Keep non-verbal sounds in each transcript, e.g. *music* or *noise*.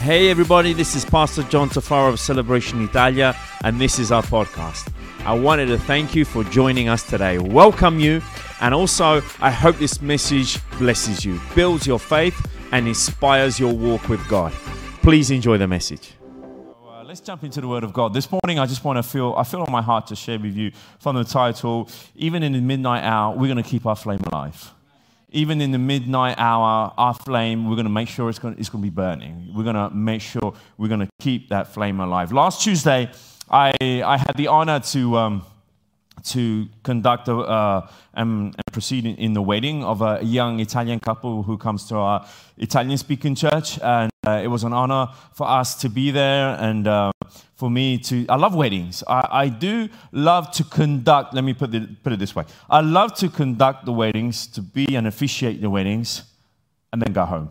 Hey, everybody, this is Pastor John Tafaro of Celebration Italia, and this is our podcast. I wanted to thank you for joining us today, welcome you, and also I hope this message blesses you, builds your faith, and inspires your walk with God. Please enjoy the message. Uh, let's jump into the Word of God. This morning, I just want to feel, I feel on my heart to share with you from the title, even in the midnight hour, we're going to keep our flame alive even in the midnight hour, our flame, we're going to make sure it's going, to, it's going to be burning. We're going to make sure we're going to keep that flame alive. Last Tuesday, I, I had the honor to, um, to conduct a, uh, and, and proceed in the wedding of a young Italian couple who comes to our Italian speaking church. And uh, it was an honor for us to be there and uh, for me to. I love weddings. I, I do love to conduct, let me put it, put it this way I love to conduct the weddings, to be and officiate the weddings, and then go home.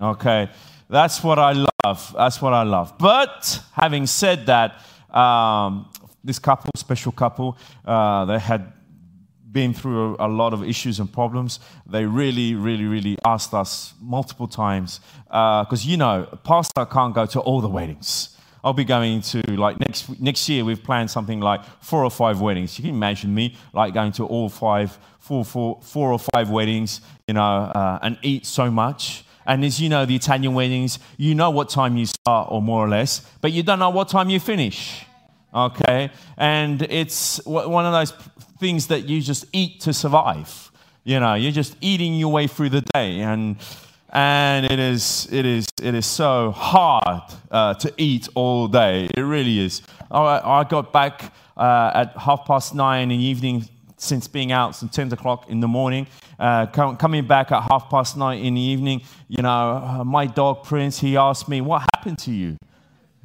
Okay, that's what I love. That's what I love. But having said that, um, this couple, special couple, uh, they had been through a, lot of issues and problems. They really, really, really asked us multiple times because uh, you know, pastor can't go to all the weddings. I'll be going to like next next year. We've planned something like four or five weddings. You can imagine me like going to all five, four, four, four or five weddings, you know, uh, and eat so much. And as you know, the Italian weddings, you know what time you start, or more or less, but you don't know what time you finish. Okay, and it's one of those things that you just eat to survive. You know, you're just eating your way through the day, and and it is it is it is so hard uh, to eat all day. It really is. I, I got back uh, at half past nine in the evening since being out since 10 o'clock in the morning. Uh, coming back at half past nine in the evening, you know, uh, my dog Prince, he asked me, What happened to you?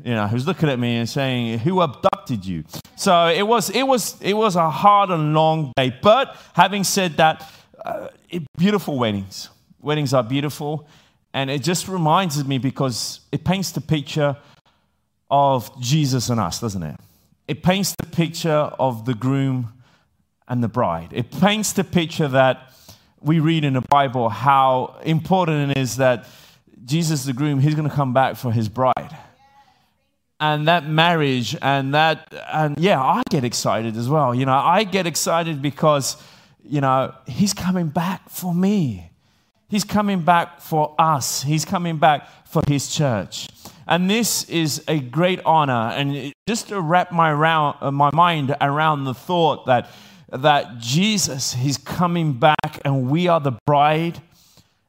You know, he was looking at me and saying, Who abducted you? So it was, it was, it was a hard and long day. But having said that, uh, it, beautiful weddings Weddings are beautiful. And it just reminds me because it paints the picture of Jesus and us, doesn't it? It paints the picture of the groom and the bride. It paints the picture that we read in the Bible how important it is that Jesus, the groom, he's going to come back for his bride. And that marriage and that, and yeah, I get excited as well. You know, I get excited because, you know, he's coming back for me. He's coming back for us, He's coming back for His church. And this is a great honor. And just to wrap my, around, uh, my mind around the thought that, that Jesus he's coming back and we are the bride.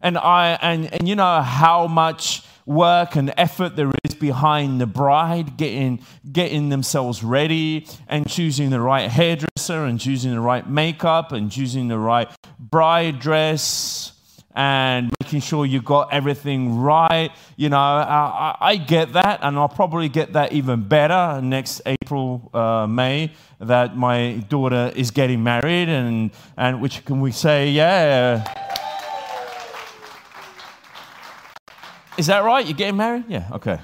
And, I, and, and you know how much work and effort there is behind the bride getting, getting themselves ready and choosing the right hairdresser and choosing the right makeup and choosing the right bride dress and making sure you got everything right. You know, I, I, get that, and I'll probably get that even better next April, uh, May, that my daughter is getting married, and, and which can we say, yeah. Is that right? You're getting married? Yeah, okay.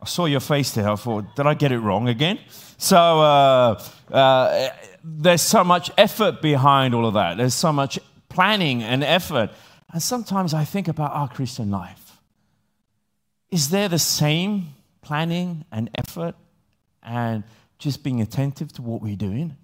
I saw your face there. I thought, did I get it wrong again? So uh, uh, there's so much effort behind all of that. There's so much planning and effort. And sometimes I think about our Christian life. Is there the same planning and effort and just being attentive to what we're doing?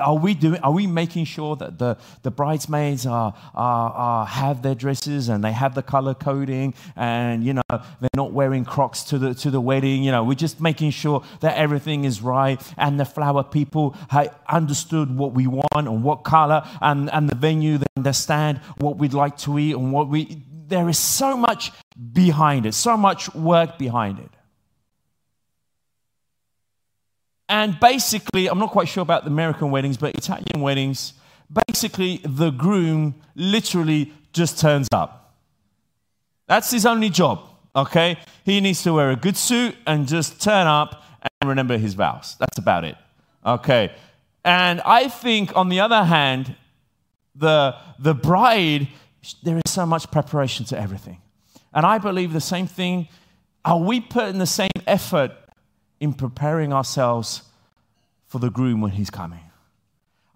Are we doing? Are we making sure that the, the bridesmaids are, are, are, have their dresses and they have the color coding and you know they're not wearing Crocs to the to the wedding? You know, we're just making sure that everything is right and the flower people have understood what we want and what color and and the venue they understand what we'd like to eat and what we. There is so much behind it, so much work behind it. And basically, I'm not quite sure about the American weddings, but Italian weddings, basically, the groom literally just turns up. That's his only job, okay? He needs to wear a good suit and just turn up and remember his vows. That's about it, okay? And I think, on the other hand, the, the bride, there is so much preparation to everything. And I believe the same thing. Are we putting the same effort in preparing ourselves for the groom when he's coming?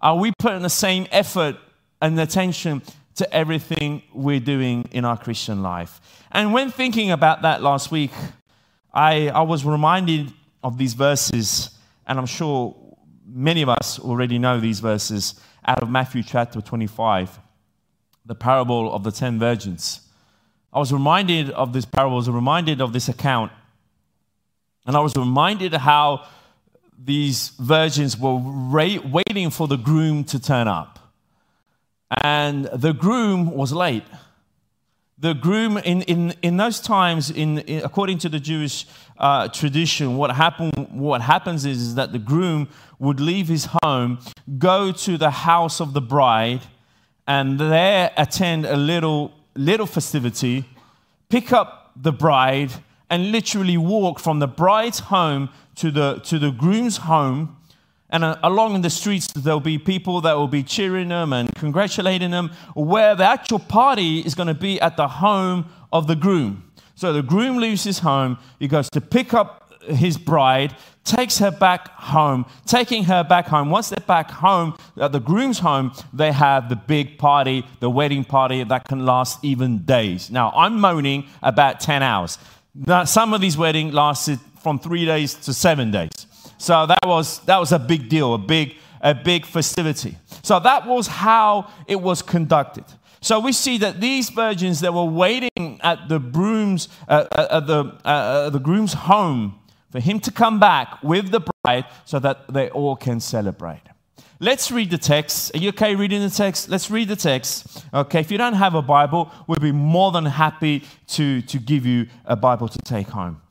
Are we putting the same effort and attention to everything we're doing in our Christian life. And when thinking about that last week, I, I was reminded of these verses, and I'm sure many of us already know these verses out of Matthew chapter 25, the parable of the ten virgins. I was reminded of this parable, I was reminded of this account, and I was reminded how these virgins were waiting for the groom to turn up. And the groom was late. The groom, in, in, in those times, in, in according to the Jewish uh, tradition, what, happened, what happens is, is that the groom would leave his home, go to the house of the bride, and there attend a little, little festivity, pick up the bride, and literally walk from the bride's home to the, to the groom's home. And uh, along the streets, there'll be people that will be cheering them and congratulating them, where the actual party is going to be at the home of the groom. So the groom leaves his home, he goes to pick up his bride, takes her back home. Taking her back home, once they're back home, at the groom's home, they have the big party, the wedding party that can last even days. Now, I'm moaning about 10 hours. Now, some of these weddings lasted from three days to seven days. So that was, that was a big deal, a big, a big festivity. So that was how it was conducted. So we see that these virgins that were waiting at the groom's, uh, uh at the, uh, uh, the groom's home for him to come back with the bride so that they all can celebrate. Let's read the text. Are you okay reading the text? Let's read the text. Okay, if you don't have a Bible, we'll be more than happy to, to give you a Bible to take home.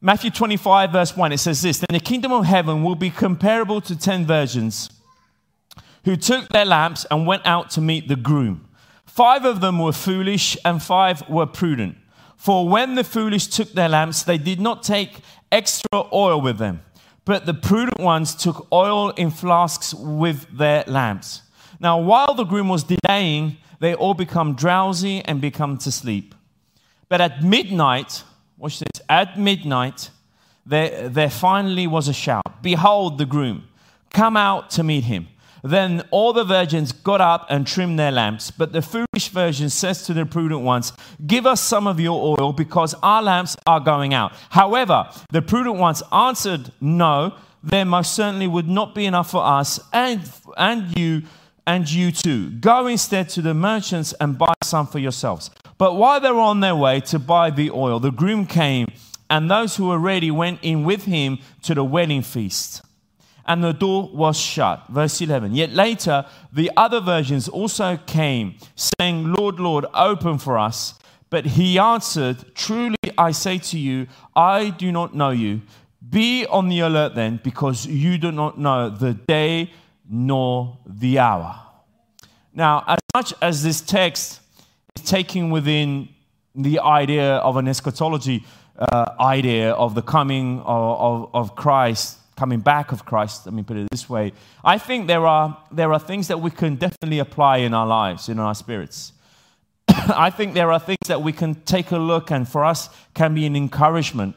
Matthew 25, verse 1, it says this Then the kingdom of heaven will be comparable to ten virgins who took their lamps and went out to meet the groom. Five of them were foolish and five were prudent. For when the foolish took their lamps, they did not take extra oil with them, but the prudent ones took oil in flasks with their lamps. Now, while the groom was delaying, they all become drowsy and become to sleep. But at midnight, watch this, at midnight, there, there finally was a shout Behold the groom, come out to meet him. Then all the virgins got up and trimmed their lamps. But the foolish virgin says to the prudent ones, Give us some of your oil because our lamps are going out. However, the prudent ones answered, No, there most certainly would not be enough for us and, and you and you too. Go instead to the merchants and buy some for yourselves. But while they were on their way to buy the oil, the groom came, and those who were ready went in with him to the wedding feast and the door was shut. Verse 11. Yet later, the other virgins also came, saying, Lord, Lord, open for us. But he answered, Truly I say to you, I do not know you. Be on the alert then, because you do not know the day nor the hour. Now, as much as this text is taken within the idea of an eschatology uh, idea of the coming of, of, of Christ coming back of Christ, let me put it this way, I think there are, there are things that we can definitely apply in our lives, in our spirits. *coughs* I think there are things that we can take a look and for us can be an encouragement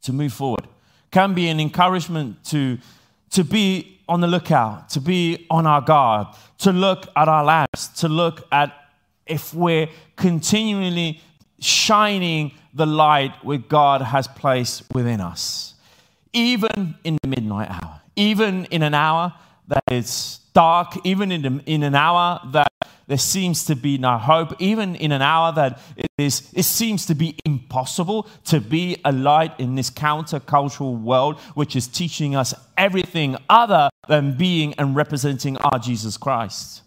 to move forward, can be an encouragement to, to be on the lookout, to be on our guard, to look at our lives, to look at if we're continually shining the light where God has placed within us even in the midnight hour, even in an hour that is dark, even in, the, in an hour that there seems to be no hope, even in an hour that it, is, it seems to be impossible to be a light in this countercultural world, which is teaching us everything other than being and representing our Jesus Christ.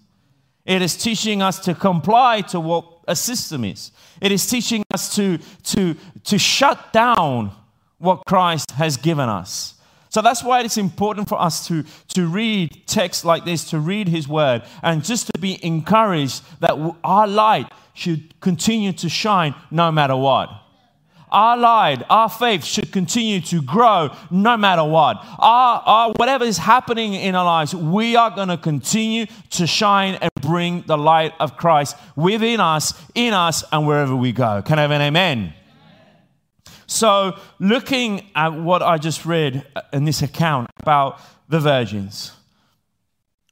It is teaching us to comply to what a system is. It is teaching us to, to, to shut down what Christ has given us. So that's why it's important for us to, to read texts like this, to read His Word, and just to be encouraged that our light should continue to shine no matter what. Our light, our faith should continue to grow no matter what. Our, our, whatever is happening in our lives, we are going to continue to shine and bring the light of Christ within us, in us, and wherever we go. Can I have an amen? So, looking at what I just read in this account about the virgins,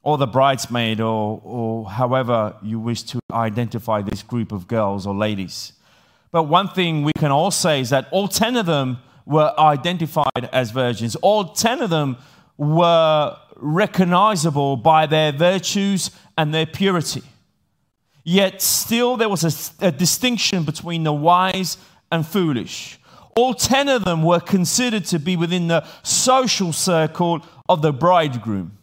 or the bridesmaid, or, or however you wish to identify this group of girls or ladies. But one thing we can all say is that all 10 of them were identified as virgins. All 10 of them were recognizable by their virtues and their purity. Yet still there was a, a, distinction between the wise and foolish. All 10 of them were considered to be within the social circle of the bridegroom.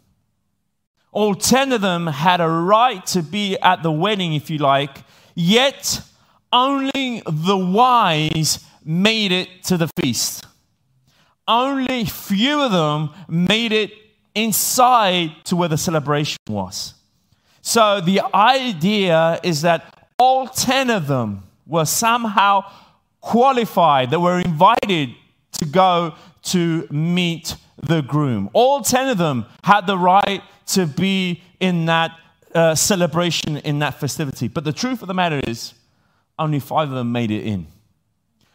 All 10 of them had a right to be at the wedding, if you like, yet only the wise made it to the feast. Only few of them made it inside to where the celebration was. So the idea is that all 10 of them were somehow qualified, they were invited to go to meet the groom. All 10 of them had the right to be in that uh, celebration, in that festivity. But the truth of the matter is, only five of them made it in.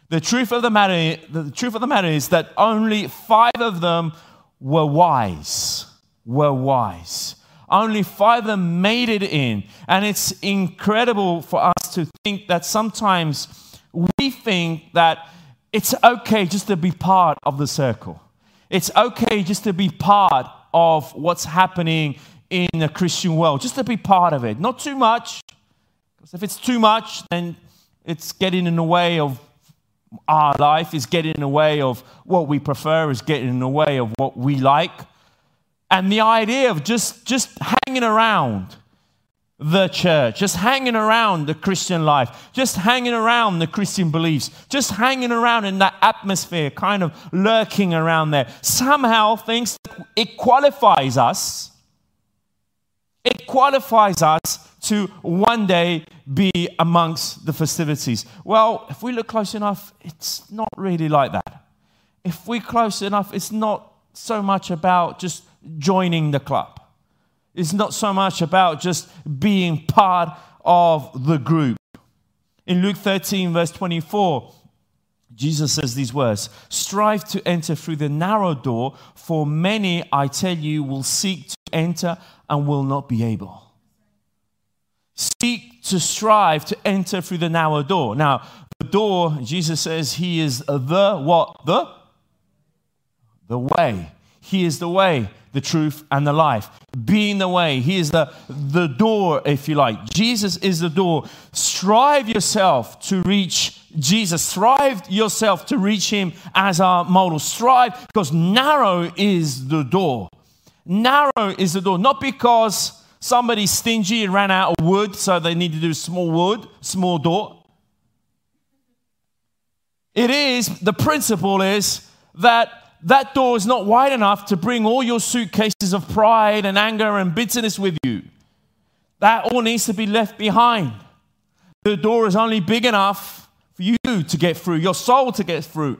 The truth of the matter, the truth of the matter is that only five of them were wise. Were wise. Only five of them made it in. And it's incredible for us to think that sometimes we think that it's okay just to be part of the circle. It's okay just to be part of what's happening in the Christian world, just to be part of it. Not too much, because if it's too much, then it's getting in the way of our life, is getting in the way of what we prefer, is getting in the way of what we like. And the idea of just, just hanging around the church, just hanging around the Christian life, just hanging around the Christian beliefs, just hanging around in that atmosphere, kind of lurking around there, somehow thinks it qualifies us. It qualifies us to one day be amongst the festivities. Well, if we look close enough, it's not really like that. If we're close enough, it's not so much about just joining the club. It's not so much about just being part of the group. In Luke 13, verse 24, Jesus says these words Strive to enter through the narrow door, for many, I tell you, will seek to enter and will not be able. Seek to strive to enter through the narrow door. Now, the door, Jesus says, He is the what? The? The way. He is the way, the truth, and the life. Being the way. He is the, the door, if you like. Jesus is the door. Strive yourself to reach Jesus. Strive yourself to reach Him as our model. Strive because narrow is the door. Narrow is the door. Not because Somebody's stingy and ran out of wood, so they need to do small wood, small door. It is, the principle is that that door is not wide enough to bring all your suitcases of pride and anger and bitterness with you. That all needs to be left behind. The door is only big enough for you to get through, your soul to get through.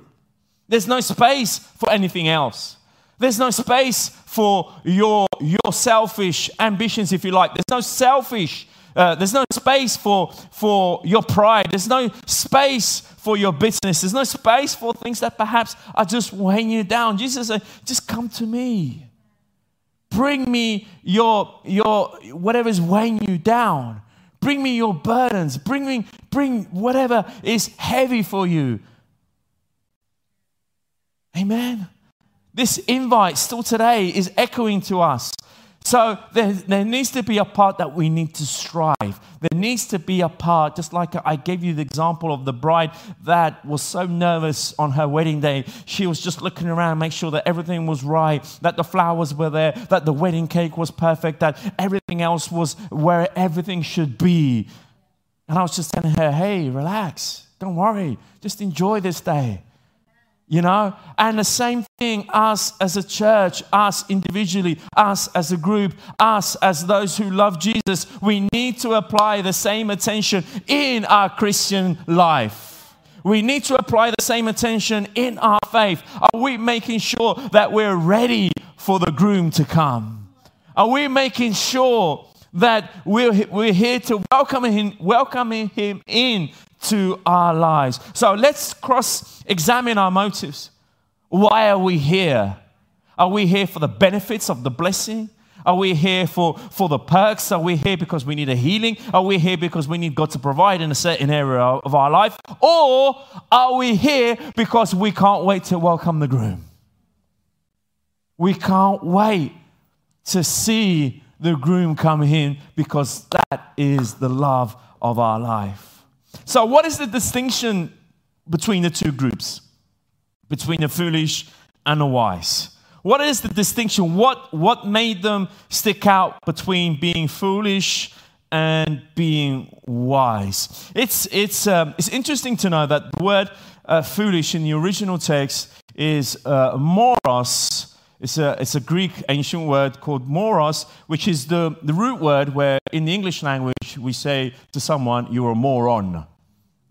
There's no space for anything else. There's no space for your, your selfish ambitions, if you like. There's no selfish, uh, there's no space for, for your pride. There's no space for your business. There's no space for things that perhaps are just weighing you down. Jesus said, just come to me. Bring me your, your whatever's weighing you down. Bring me your burdens. Bring me, bring whatever is heavy for you. Amen. This invite still today is echoing to us. So there, there needs to be a part that we need to strive. There needs to be a part, just like I gave you the example of the bride that was so nervous on her wedding day. She was just looking around, make sure that everything was right, that the flowers were there, that the wedding cake was perfect, that everything else was where everything should be. And I was just telling her, hey, relax, don't worry, just enjoy this day you know? And the same thing, us as a church, us individually, us as a group, us as those who love Jesus, we need to apply the same attention in our Christian life. We need to apply the same attention in our faith. Are we making sure that we're ready for the groom to come? Are we making sure that we're, we're here to welcome him, welcoming him in to our lives. So let's cross examine our motives. Why are we here? Are we here for the benefits of the blessing? Are we here for, for the perks? Are we here because we need a healing? Are we here because we need God to provide in a certain area of our life? Or are we here because we can't wait to welcome the groom? We can't wait to see the groom come in because that is the love of our life. So, what is the distinction between the two groups? Between the foolish and the wise? What is the distinction? What, what made them stick out between being foolish and being wise? It's, it's, um, it's interesting to know that the word uh, foolish in the original text is uh, moros. It's a, it's a Greek ancient word called moros, which is the, the root word where in the English language we say to someone, you're a moron.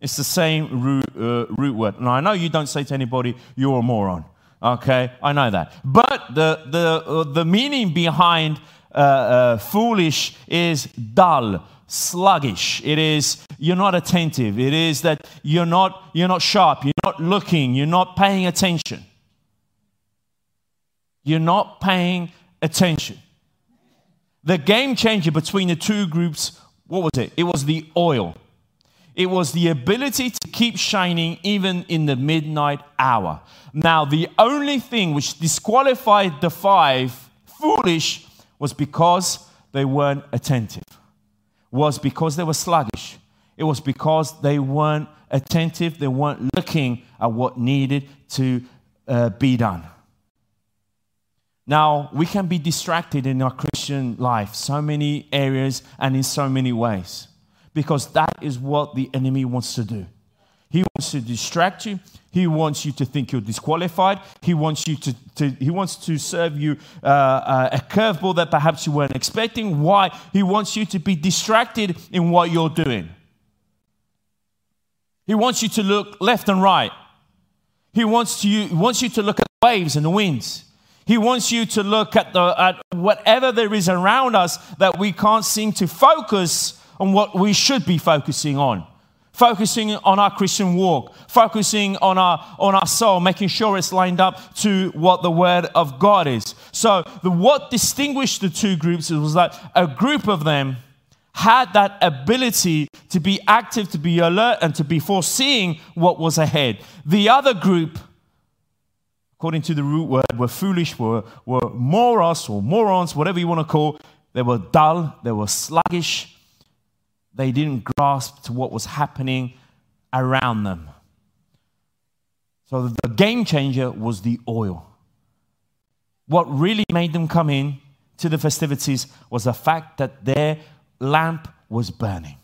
It's the same root, uh, root word. Now, I know you don't say to anybody, you're a moron. Okay, I know that. But the, the, uh, the meaning behind uh, uh, foolish is dull, sluggish. It is you're not attentive. It is that you're not, you're not sharp. You're not looking. You're not paying attention. You're not paying attention. The game changer between the two groups, what was it? It was the oil. It was the ability to keep shining even in the midnight hour. Now, the only thing which disqualified the five foolish was because they weren't attentive, was because they were sluggish. It was because they weren't attentive, they weren't looking at what needed to uh, be done. Now, we can be distracted in our Christian life, so many areas and in so many ways because that is what the enemy wants to do. He wants to distract you. He wants you to think you're disqualified. He wants you to, to he wants to serve you uh, uh, a curveball that perhaps you weren't expecting. Why? He wants you to be distracted in what you're doing. He wants you to look left and right. He wants, to, wants you to look at the waves and the winds. He wants you to look at, the, at whatever there is around us that we can't seem to focus on what we should be focusing on. Focusing on our Christian walk, focusing on our, on our soul, making sure it's lined up to what the Word of God is. So, the, what distinguished the two groups was that a group of them had that ability to be active, to be alert, and to be foreseeing what was ahead. The other group, according to the root word, were foolish, were, were moros or morons, whatever you want to call. They were dull, they were sluggish, they didn't grasp to what was happening around them. So the game changer was the oil. What really made them come in to the festivities was the fact that their lamp was burning.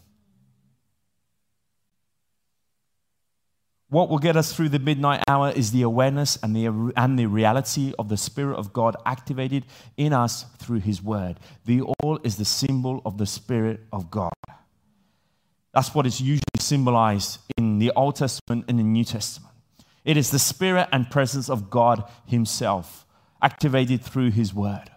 What will get us through the midnight hour is the awareness and the, and the reality of the Spirit of God activated in us through His Word. The oil is the symbol of the Spirit of God. That's what is usually symbolized in the Old Testament and the New Testament. It is the spirit and presence of God Himself activated through His word.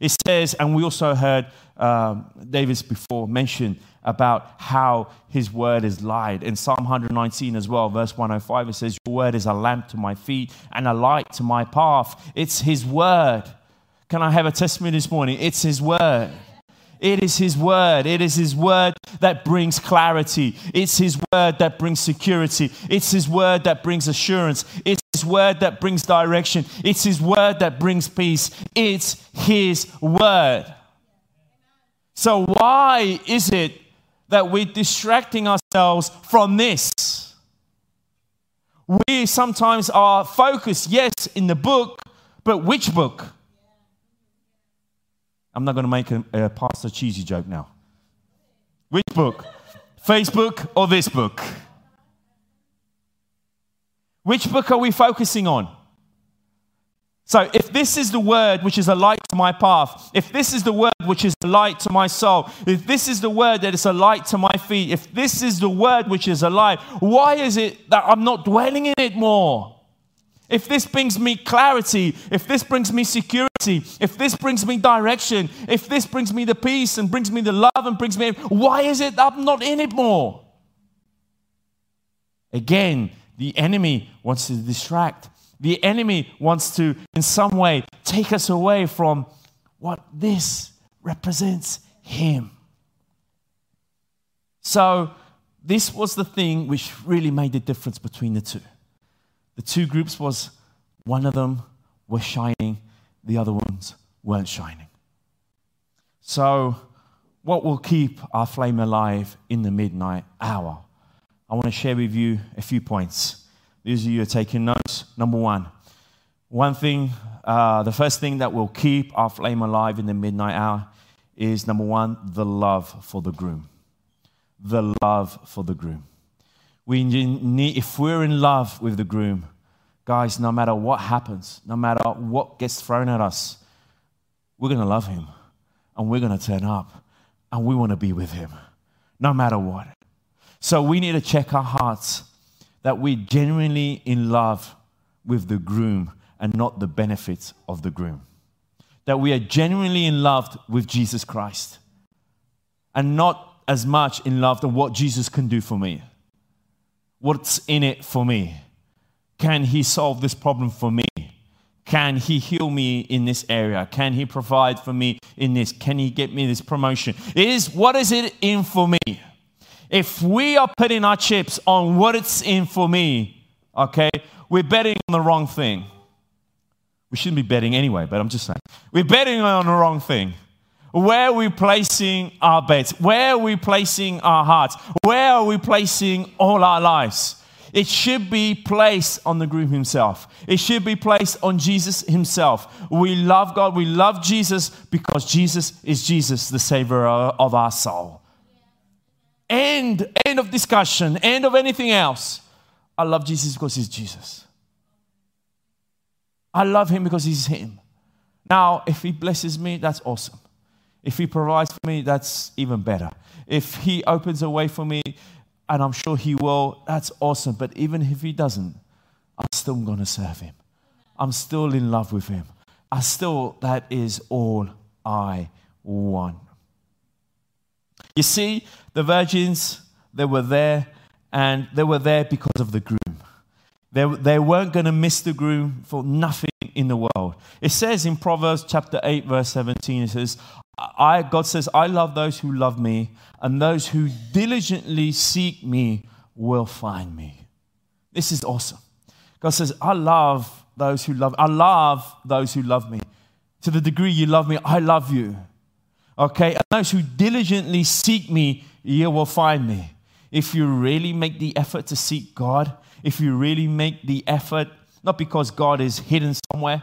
It says, and we also heard um, Davis before mention about how His word is light. In Psalm 119 as well, verse 105, it says, Your word is a lamp to my feet and a light to my path. It's His word. Can I have a testimony this morning? It's His word. It is His word. It is His word that brings clarity. It's His word that brings security. It's His word that brings assurance. It's His word that brings direction. It's His word that brings peace. It's His word. So, why is it that we're distracting ourselves from this? We sometimes are focused, yes, in the book, but which book? I'm not going to make a, a Pastor Cheesy joke now. Which book? Facebook or this book? Which book are we focusing on? So, if this is the word which is a light to my path, if this is the word which is a light to my soul, if this is the word that is a light to my feet, if this is the word which is a light, why is it that I'm not dwelling in it more? If this brings me clarity, if this brings me security, if this brings me direction, if this brings me the peace and brings me the love and brings me, why is it that I'm not in it more? Again, the enemy wants to distract. The enemy wants to, in some way, take us away from what this represents Him. So, this was the thing which really made the difference between the two. The two groups was one of them was shining, the other ones weren't shining. So, what will keep our flame alive in the midnight hour? I want to share with you a few points. These of you are taking notes. Number one, one thing, uh, the first thing that will keep our flame alive in the midnight hour is number one, the love for the groom. The love for the groom. We need, if we're in love with the groom, guys, no matter what happens, no matter what gets thrown at us, we're going to love him and we're going to turn up and we want to be with him no matter what. So we need to check our hearts that we're genuinely in love with the groom and not the benefits of the groom. That we are genuinely in love with Jesus Christ and not as much in love with what Jesus can do for me. What's in it for me? Can he solve this problem for me? Can he heal me in this area? Can he provide for me in this? Can he get me this promotion? It is what is it in for me? If we are putting our chips on what it's in for me, okay, we're betting on the wrong thing. We shouldn't be betting anyway, but I'm just saying. We're betting on the wrong thing. Where are we placing our bets? Where are we placing our hearts? Where are we placing all our lives? It should be placed on the groom himself. It should be placed on Jesus himself. We love God. We love Jesus because Jesus is Jesus, the Savior of our soul. End, end of discussion, end of anything else. I love Jesus because he's Jesus. I love him because he's him. Now, if he blesses me, that's awesome. If he provides for me, that's even better. If he opens a way for me, and I'm sure he will, that's awesome. But even if he doesn't, I'm still going to serve him. I'm still in love with him. I still, that is all I want. You see, the virgins, they were there, and they were there because of the groom. They, they weren't going to miss the groom for nothing in the world. It says in Proverbs chapter 8, verse 17, it says, I, God says, I love those who love me, and those who diligently seek me will find me. This is awesome. God says, I love those who love. I love those who love me. To the degree you love me, I love you. Okay? And those who diligently seek me, you will find me. If you really make the effort to seek God, if you really make the effort, not because God is hidden somewhere,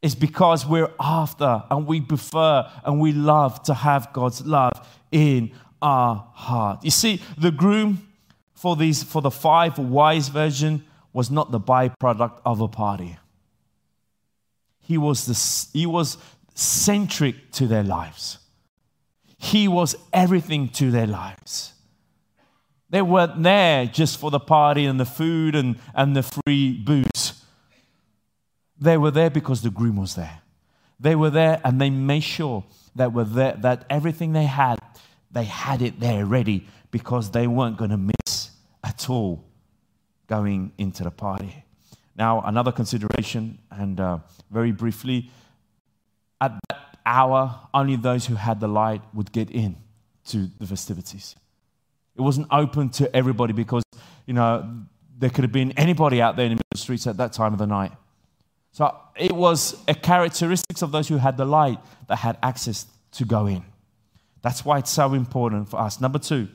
it's because we're after and we prefer and we love to have God's love in our heart. You see, the groom for these for the five wise version was not the byproduct of a party. He was the, he was centric to their lives. He was everything to their lives. They weren't there just for the party and the food and, and the free booze. They were there because the groom was there. They were there and they made sure that were there, that everything they had, they had it there ready because they weren't going to miss at all going into the party. Now, another consideration, and uh, very briefly, at that hour, only those who had the light would get in to the festivities. It wasn't open to everybody because, you know, there could have been anybody out there in the streets at that time of the night. So it was a characteristics of those who had the light that had access to go in. That's why it's so important for us. Number two,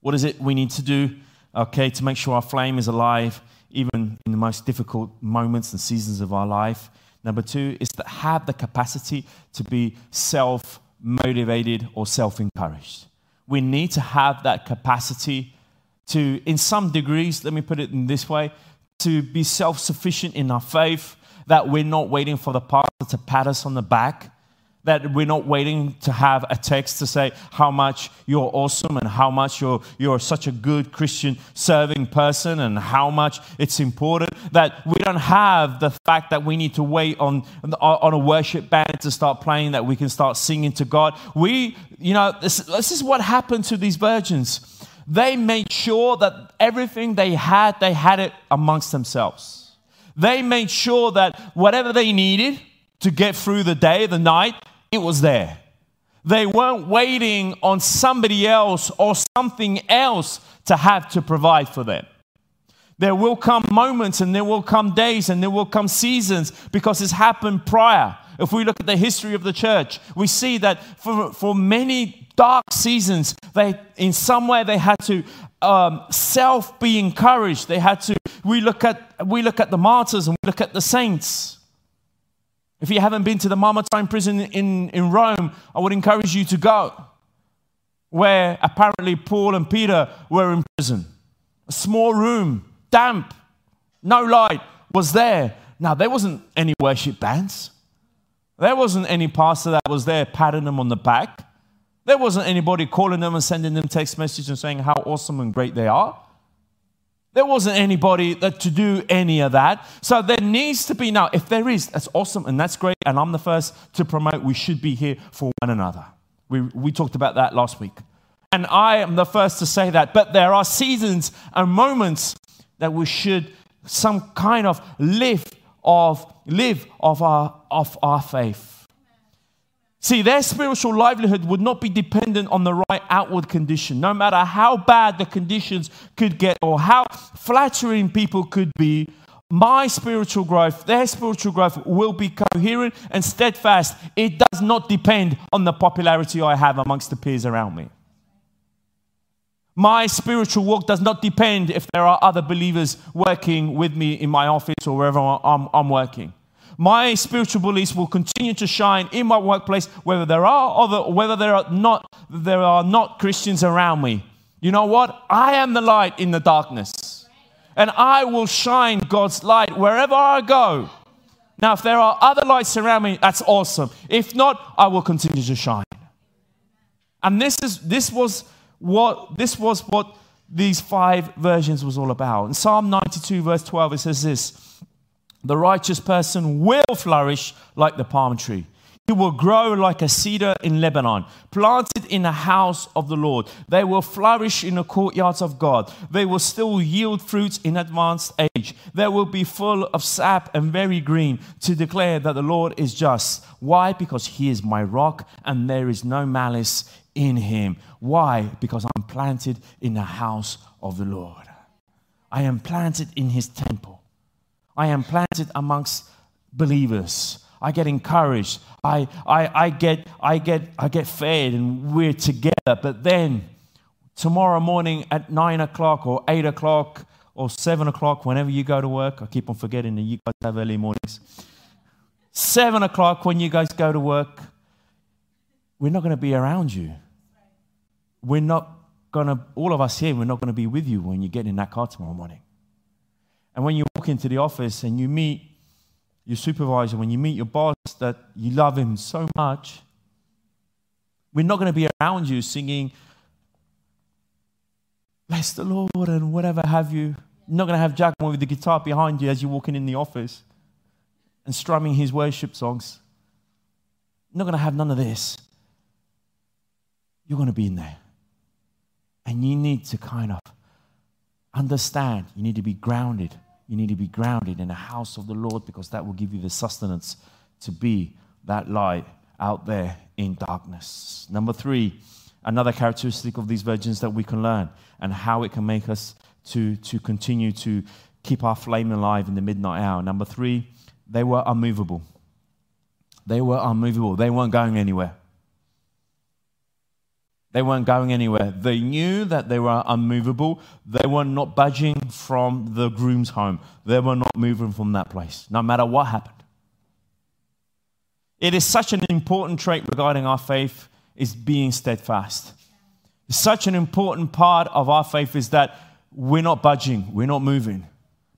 what is it we need to do, okay, to make sure our flame is alive even in the most difficult moments and seasons of our life? Number two is to have the capacity to be self motivated or self encouraged. We need to have that capacity to, in some degrees, let me put it in this way, to be self sufficient in our faith, that we're not waiting for the pastor to pat us on the back, that we're not waiting to have a text to say how much you're awesome and how much you're, you're such a good Christian serving person and how much it's important, that we don't have the fact that we need to wait on, on a worship band to start playing, that we can start singing to God. We, you know, this, this is what happened to these virgins they made sure that everything they had, they had it amongst themselves. They made sure that whatever they needed, to get through the day, the night, it was there. They weren't waiting on somebody else or something else to have to provide for them. There will come moments and there will come days and there will come seasons because it's happened prior. If we look at the history of the church, we see that for, for many dark seasons, they, in some way, they had to um, self be encouraged. They had to, we look, at, we look at the martyrs and we look at the saints. If you haven't been to the Mamertine prison in, in Rome, I would encourage you to go, where apparently Paul and Peter were in prison. A small room, damp, no light was there. Now, there wasn't any worship bands. There wasn't any pastor that was there patting them on the back. There wasn't anybody calling them and sending them text messages and saying how awesome and great they are. There wasn't anybody that to do any of that. So there needs to be now, if there is, that's awesome and that's great. And I'm the first to promote we should be here for one another. We, we talked about that last week. And I am the first to say that. But there are seasons and moments that we should some kind of live of live of our of our faith. See, their spiritual livelihood would not be dependent on the right outward condition, no matter how bad the conditions could get or how flattering people could be. My spiritual growth, their spiritual growth will be coherent and steadfast. It does not depend on the popularity I have amongst the peers around me. My spiritual walk does not depend if there are other believers working with me in my office or wherever I'm, I'm working my spiritual beliefs will continue to shine in my workplace, whether there are other, whether there are not, there are not Christians around me. You know what? I am the light in the darkness, and I will shine God's light wherever I go. Now, if there are other lights around me, that's awesome. If not, I will continue to shine. And this is this was what this was what these five versions was all about. In Psalm 92, verse 12, it says this the righteous person will flourish like the palm tree. He will grow like a cedar in Lebanon, planted in the house of the Lord. They will flourish in the courtyards of God. They will still yield fruits in advanced age. They will be full of sap and very green to declare that the Lord is just. Why? Because he is my rock and there is no malice in him. Why? Because I'm planted in the house of the Lord. I am planted in his temple. I am planted amongst believers. I get encouraged. I, I, I, get, I, get, I get fed and we're together. But then tomorrow morning at nine o'clock or eight o'clock or seven o'clock, whenever you go to work, I keep on forgetting that you guys have early mornings. Seven o'clock when you guys go to work, we're not going to be around you. We're not going to, all of us here, we're not going to be with you when you get in that car tomorrow morning. And when you into the office and you meet your supervisor, when you meet your boss that you love him so much, we're not going to be around you singing, Bless the Lord, and whatever have you. Not going to have Jack with the guitar behind you as you're walking in the office and strumming his worship songs. You're not going to have none of this. You're going to be in there. And you need to kind of understand, you need to be grounded you need to be grounded in the house of the Lord because that will give you the sustenance to be that light out there in darkness. Number three, another characteristic of these virgins that we can learn and how it can make us to, to continue to keep our flame alive in the midnight hour. Number three, they were unmovable. They were unmovable. They weren't going anywhere. They weren't going anywhere. They knew that they were unmovable. They were not budging from the groom's home. They were not moving from that place, no matter what happened. It is such an important trait regarding our faith is being steadfast. Such an important part of our faith is that we're not budging, we're not moving,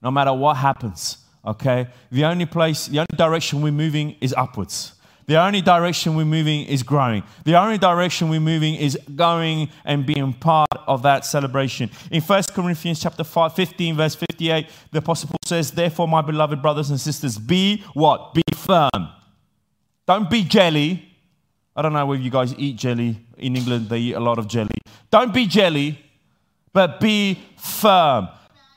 no matter what happens. Okay? The only place, the only direction we're moving is upwards. The only direction we're moving is growing. The only direction we're moving is going and being part of that celebration. In 1 Corinthians chapter 5, 15, verse 58, the apostle Paul says, Therefore, my beloved brothers and sisters, be what? Be firm. Don't be jelly. I don't know whether you guys eat jelly. In England, they eat a lot of jelly. Don't be jelly, but be firm,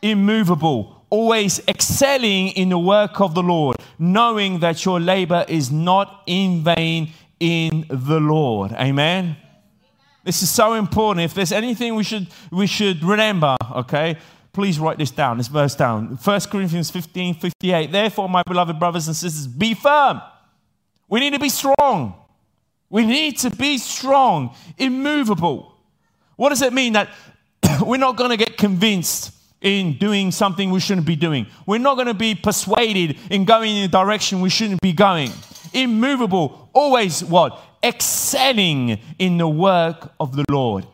immovable, always excelling in the work of the Lord knowing that your labor is not in vain in the Lord. Amen. This is so important. If there's anything we should we should remember, okay? Please write this down, this verse down. 1 Corinthians 15, 58. Therefore, my beloved brothers and sisters, be firm. We need to be strong. We need to be strong, immovable. What does it mean that *coughs* we're not going to get convinced in doing something we shouldn't be doing? We're not going to be persuaded in going in a direction we shouldn't be going. Immovable, always what? Excelling in the work of the Lord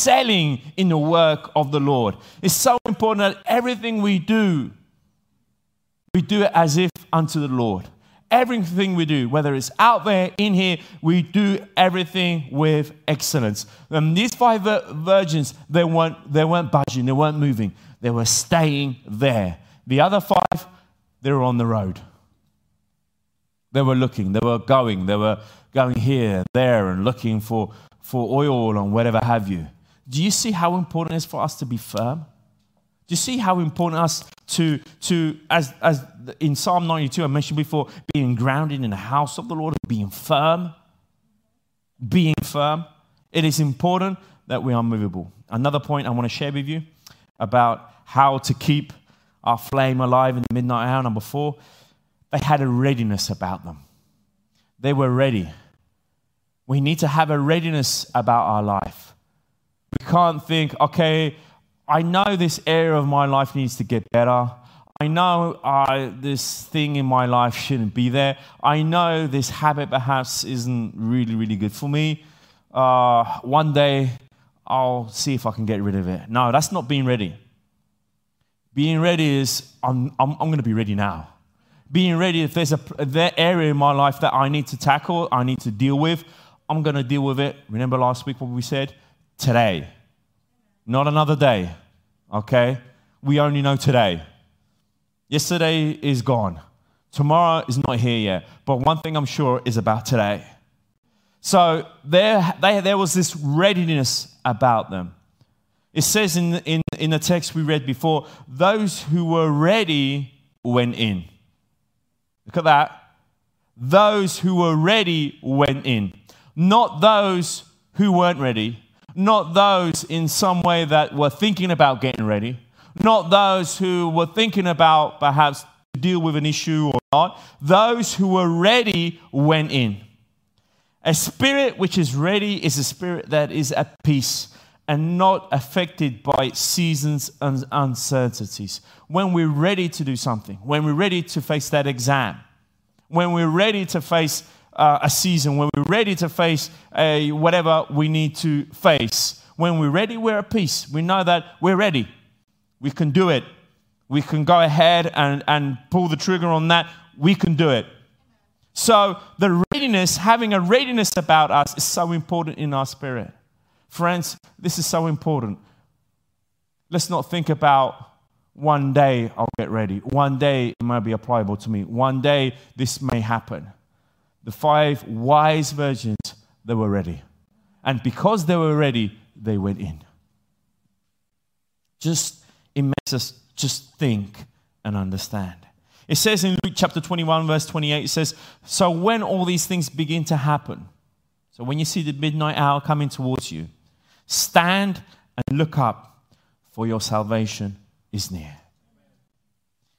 excelling in the work of the Lord. It's so important that everything we do, we do it as if unto the Lord. Everything we do, whether it's out there, in here, we do everything with excellence. And these five virgins, they weren't, they weren't budging, they weren't moving, they were staying there. The other five, they were on the road. They were looking, they were going, they were going here, there, and looking for for oil and whatever have you. Do you see how important it is for us to be firm? Do you see how important us to, to as, as in Psalm 92, I mentioned before, being grounded in the house of the Lord, being firm? Being firm. It is important that we are movable. Another point I want to share with you about how to keep our flame alive in the midnight hour, number four, they had a readiness about them. They were ready. We need to have a readiness about our life. We can't think, okay, I know this area of my life needs to get better. I know uh, this thing in my life shouldn't be there. I know this habit perhaps isn't really, really good for me. Uh, one day I'll see if I can get rid of it. No, that's not being ready. Being ready is I'm, I'm, I'm going to be ready now. Being ready, if there's a that area in my life that I need to tackle, I need to deal with, I'm going to deal with it. Remember last week what we said? Today. Not another day. Okay? We only know today. Yesterday is gone. Tomorrow is not here yet. But one thing I'm sure is about today. So there, they, there was this readiness about them. It says in, in, in the text we read before, those who were ready went in. Look at that. Those who were ready went in not those who weren't ready, not those in some way that were thinking about getting ready, not those who were thinking about perhaps deal with an issue or not. Those who were ready went in. A spirit which is ready is a spirit that is at peace and not affected by seasons and uncertainties. When we're ready to do something, when we're ready to face that exam, when we're ready to face uh, a season, when we're ready to face a, whatever we need to face, when we're ready, we're at peace. We know that we're ready. We can do it. We can go ahead and, and pull the trigger on that. We can do it. So, the readiness, having a readiness about us, is so important in our spirit. Friends, this is so important. Let's not think about one day I'll get ready. One day it might be applicable to me. One day this may happen the five wise virgins, they were ready. And because they were ready, they went in. Just, it makes us just think and understand. It says in Luke chapter 21, verse 28, it says, So when all these things begin to happen, so when you see the midnight hour coming towards you, stand and look up, for your salvation is near.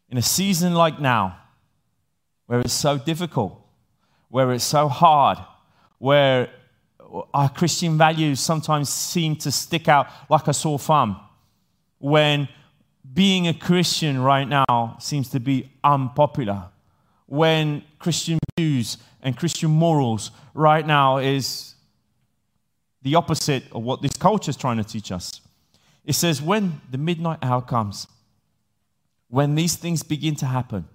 In a season like now, where it's so difficult, where it's so hard, where our Christian values sometimes seem to stick out like a sore thumb, when being a Christian right now seems to be unpopular, when Christian views and Christian morals right now is the opposite of what this culture is trying to teach us. It says, when the midnight hour comes, when these things begin to happen,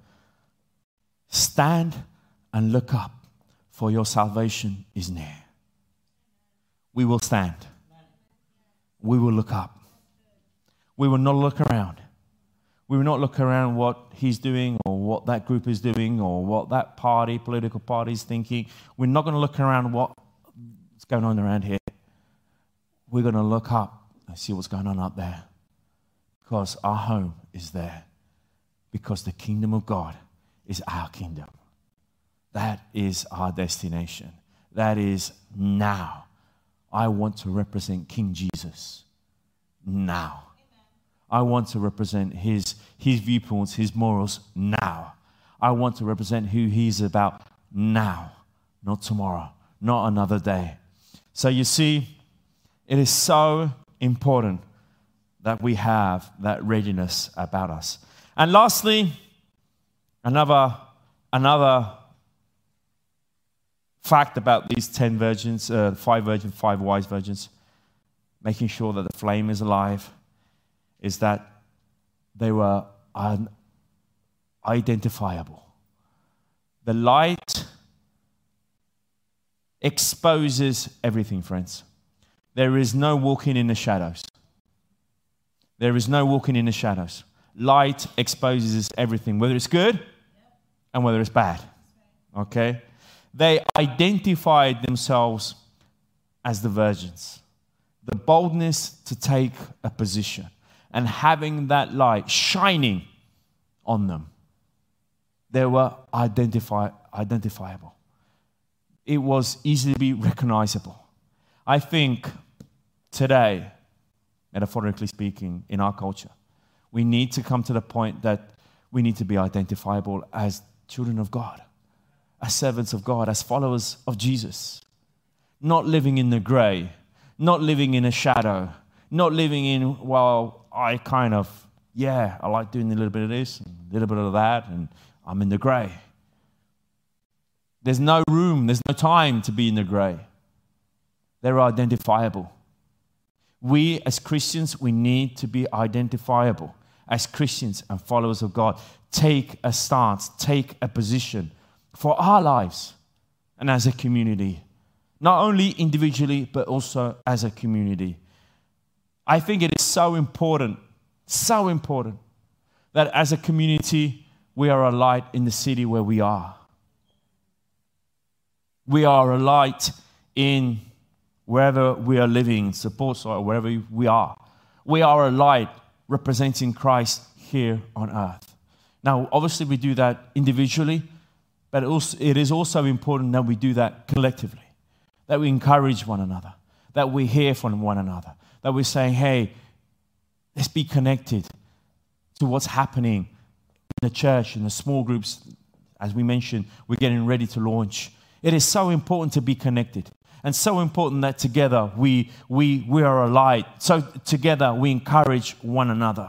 stand and look up for your salvation is near. We will stand. We will look up. We will not look around. We will not look around what he's doing or what that group is doing or what that party, political party is thinking. We're not going to look around what's going on around here. We're going to look up and see what's going on up there because our home is there. Because the kingdom of God is our kingdom. That is our destination. That is now. I want to represent King Jesus now. I want to represent his, his viewpoints, his morals now. I want to represent who he's about now, not tomorrow, not another day. So you see, it is so important that we have that readiness about us. And lastly, another, another fact about these 10 virgins, uh, five virgins, five wise virgins, making sure that the flame is alive, is that they were unidentifiable. The light exposes everything, friends. There is no walking in the shadows. There is no walking in the shadows. Light exposes everything, whether it's good and whether it's bad. Okay? They identified themselves as the virgins. The boldness to take a position and having that light shining on them. They were identifiable. It was easily be recognizable. I think today, metaphorically speaking, in our culture, we need to come to the point that we need to be identifiable as children of God, as servants of God, as followers of Jesus. Not living in the gray, not living in a shadow, not living in, well, I kind of, yeah, I like doing a little bit of this, a little bit of that, and I'm in the gray. There's no room, there's no time to be in the gray. They're identifiable. We as Christians, we need to be identifiable as Christians and followers of God. Take a stance, take a position for our lives and as a community. Not only individually, but also as a community. I think it is so important, so important that as a community, we are a light in the city where we are. We are a light in wherever we are living, support or wherever we are. We are a light representing Christ here on earth. Now, obviously, we do that individually, but it is also important that we do that collectively, that we encourage one another, that we hear from one another, that we're saying, hey, let's be connected to what's happening in the church, in the small groups. As we mentioned, we're getting ready to launch. It is so important to be connected and so important that together we, we, we are a light. So together we encourage one another.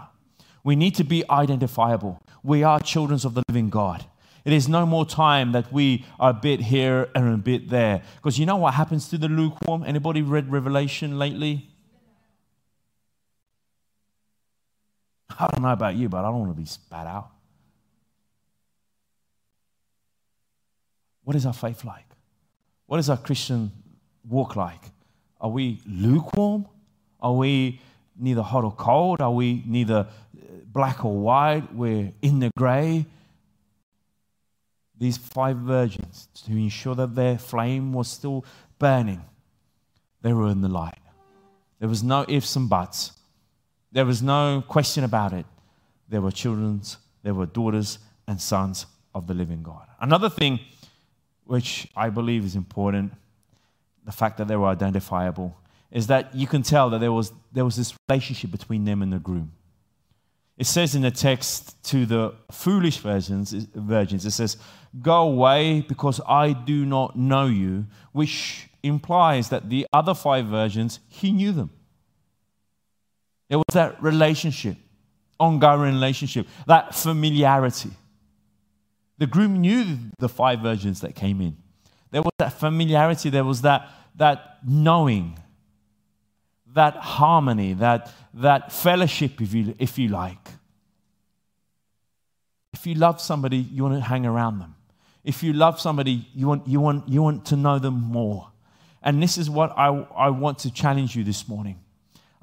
We need to be identifiable. We are children of the living God. It is no more time that we are a bit here and a bit there. Because you know what happens to the lukewarm? Anybody read Revelation lately? I don't know about you, but I don't want to be spat out. What is our faith like? What is our Christian walk like? Are we lukewarm? Are we neither hot or cold? Are we neither uh, black or white? We're in the gray. These five virgins, to ensure that their flame was still burning, they were in the light. There was no ifs and buts. There was no question about it. There were children, there were daughters and sons of the living God. Another thing which I believe is important, the fact that they were identifiable, is that you can tell that there was, there was this relationship between them and the groom. It says in the text to the foolish virgins, virgins, it says, Go away because I do not know you, which implies that the other five virgins, he knew them. There was that relationship, ongoing relationship, that familiarity. The groom knew the five virgins that came in. There was that familiarity, there was that, that knowing, that harmony, that, that fellowship, if you, if you like. If you love somebody, you want to hang around them. If you love somebody, you want, you want, you want to know them more. And this is what I, I want to challenge you this morning.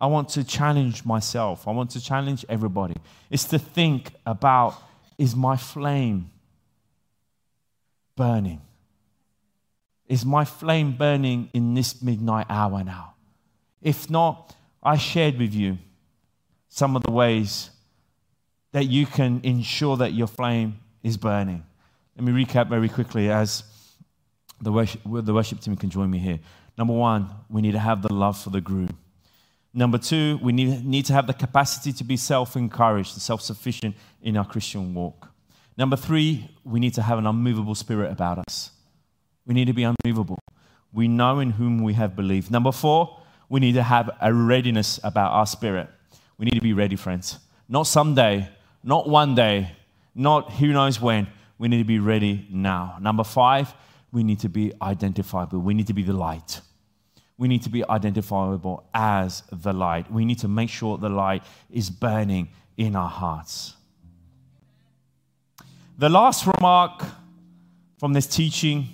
I want to challenge myself. I want to challenge everybody. It's to think about is my flame burning? Is my flame burning in this midnight hour now? If not, I shared with you some of the ways that you can ensure that your flame is burning. Let me recap very quickly as the worship, the worship team can join me here. Number one, we need to have the love for the groom. Number two, we need, need to have the capacity to be self encouraged and self sufficient in our Christian walk. Number three, we need to have an unmovable spirit about us. We need to be unmovable. We know in whom we have believed. Number four, we need to have a readiness about our spirit. We need to be ready, friends. Not someday, not one day, not who knows when. We need to be ready now. Number five, we need to be identifiable. We need to be the light. We need to be identifiable as the light. We need to make sure the light is burning in our hearts. The last remark from this teaching,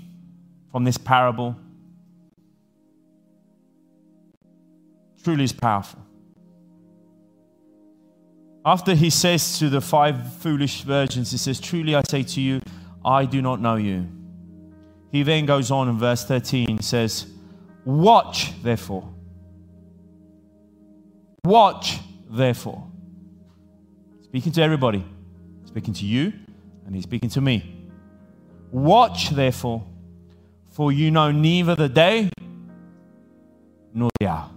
from this parable, truly is powerful. After he says to the five foolish virgins, he says, Truly I say to you, I do not know you. He then goes on in verse 13, says, Watch therefore. Watch therefore. Speaking to everybody, speaking to you, and he's speaking to me. Watch therefore, for you know neither the day nor the hour.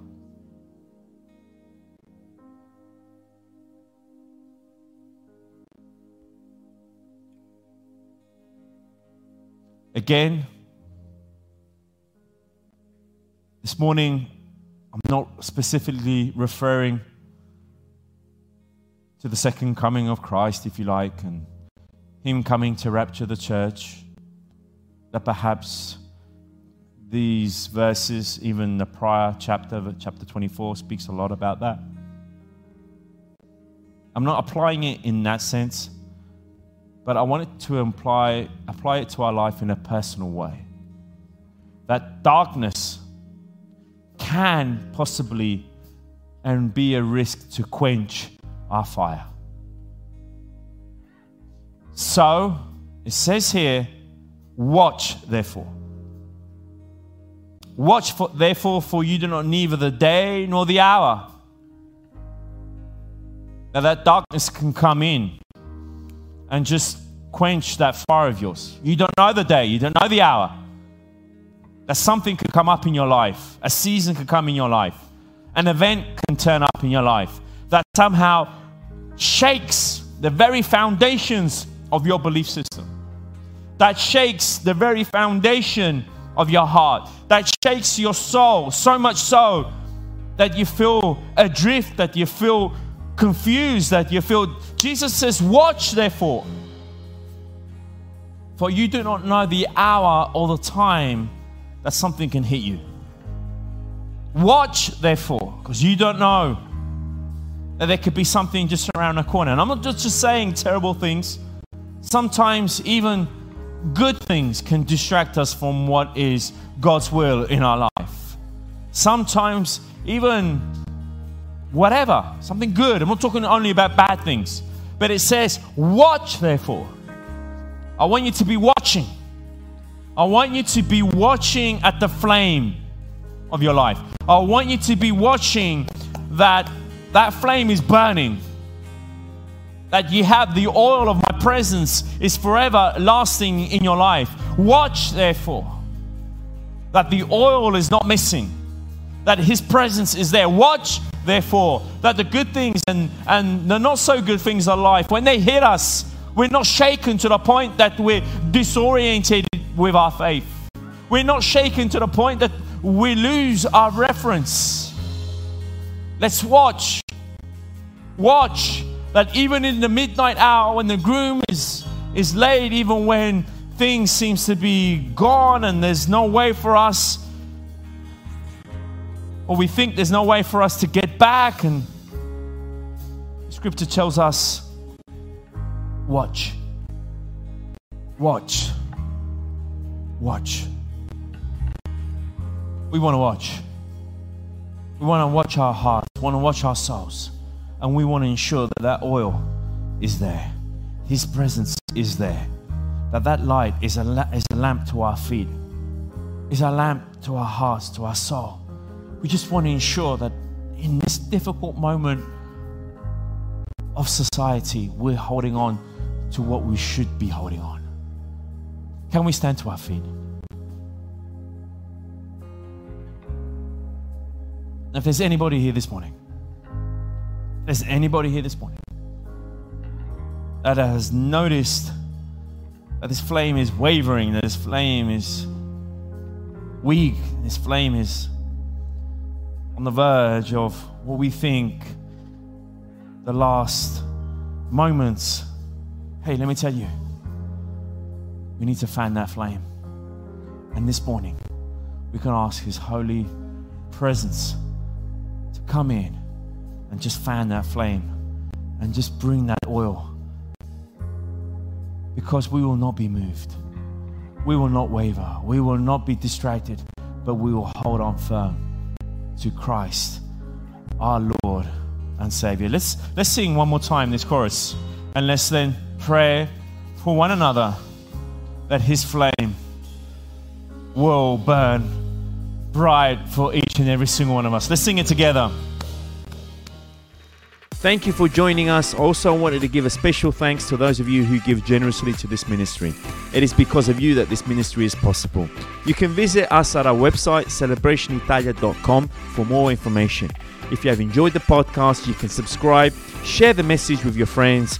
Again, this morning, I'm not specifically referring to the second coming of Christ, if you like, and Him coming to rapture the church. That perhaps these verses, even the prior chapter, chapter 24, speaks a lot about that. I'm not applying it in that sense but I wanted to apply, apply it to our life in a personal way. That darkness can possibly and be a risk to quench our fire. So, it says here, watch therefore. Watch for, therefore, for you do not neither the day nor the hour. Now that darkness can come in and just quench that fire of yours. You don't know the day, you don't know the hour. That something could come up in your life, a season could come in your life, an event can turn up in your life that somehow shakes the very foundations of your belief system, that shakes the very foundation of your heart, that shakes your soul so much so that you feel adrift, that you feel confused, that you feel. Jesus says, Watch therefore, for you do not know the hour or the time that something can hit you. Watch therefore, because you don't know that there could be something just around the corner. And I'm not just saying terrible things, sometimes even good things can distract us from what is God's will in our life. Sometimes, even whatever, something good. I'm not talking only about bad things, but it says, Watch therefore. I want you to be watching. I want you to be watching at the flame of your life. I want you to be watching that that flame is burning. That you have the oil of my presence is forever lasting in your life. Watch, therefore, that the oil is not missing, that His presence is there. Watch, therefore, that the good things and, and the not so good things of life, when they hit us, we're not shaken to the point that we're disoriented with our faith. We're not shaken to the point that we lose our reference. Let's watch. Watch that even in the midnight hour when the groom is, is late, even when things seems to be gone and there's no way for us or we think there's no way for us to get back and scripture tells us watch watch watch. We want to watch. We want to watch our hearts want to watch our souls and we want to ensure that that oil is there. His presence is there. That that light is a, la- is a lamp to our feet. Is a lamp to our hearts to our soul. We just want to ensure that in this difficult moment of society, we're holding on to what we should be holding on. Can we stand to our feet? If there's anybody here this morning, if there's anybody here this morning that has noticed that this flame is wavering, that this flame is weak, this flame is on the verge of what we think the last moments. Hey, let me tell you, we need to fan that flame. And this morning, we can ask His holy presence to come in and just fan that flame and just bring that oil. Because we will not be moved. We will not waver. We will not be distracted, but we will hold on firm to Christ, our Lord and Savior. Let's, let's sing one more time this chorus and let's then pray for one another that His flame will burn bright for each and every single one of us. Let's sing it together. Thank you for joining us. Also, I wanted to give a special thanks to those of you who give generously to this ministry. It is because of you that this ministry is possible. You can visit us at our website, celebrationitalia.com, for more information. If you have enjoyed the podcast, you can subscribe, share the message with your friends,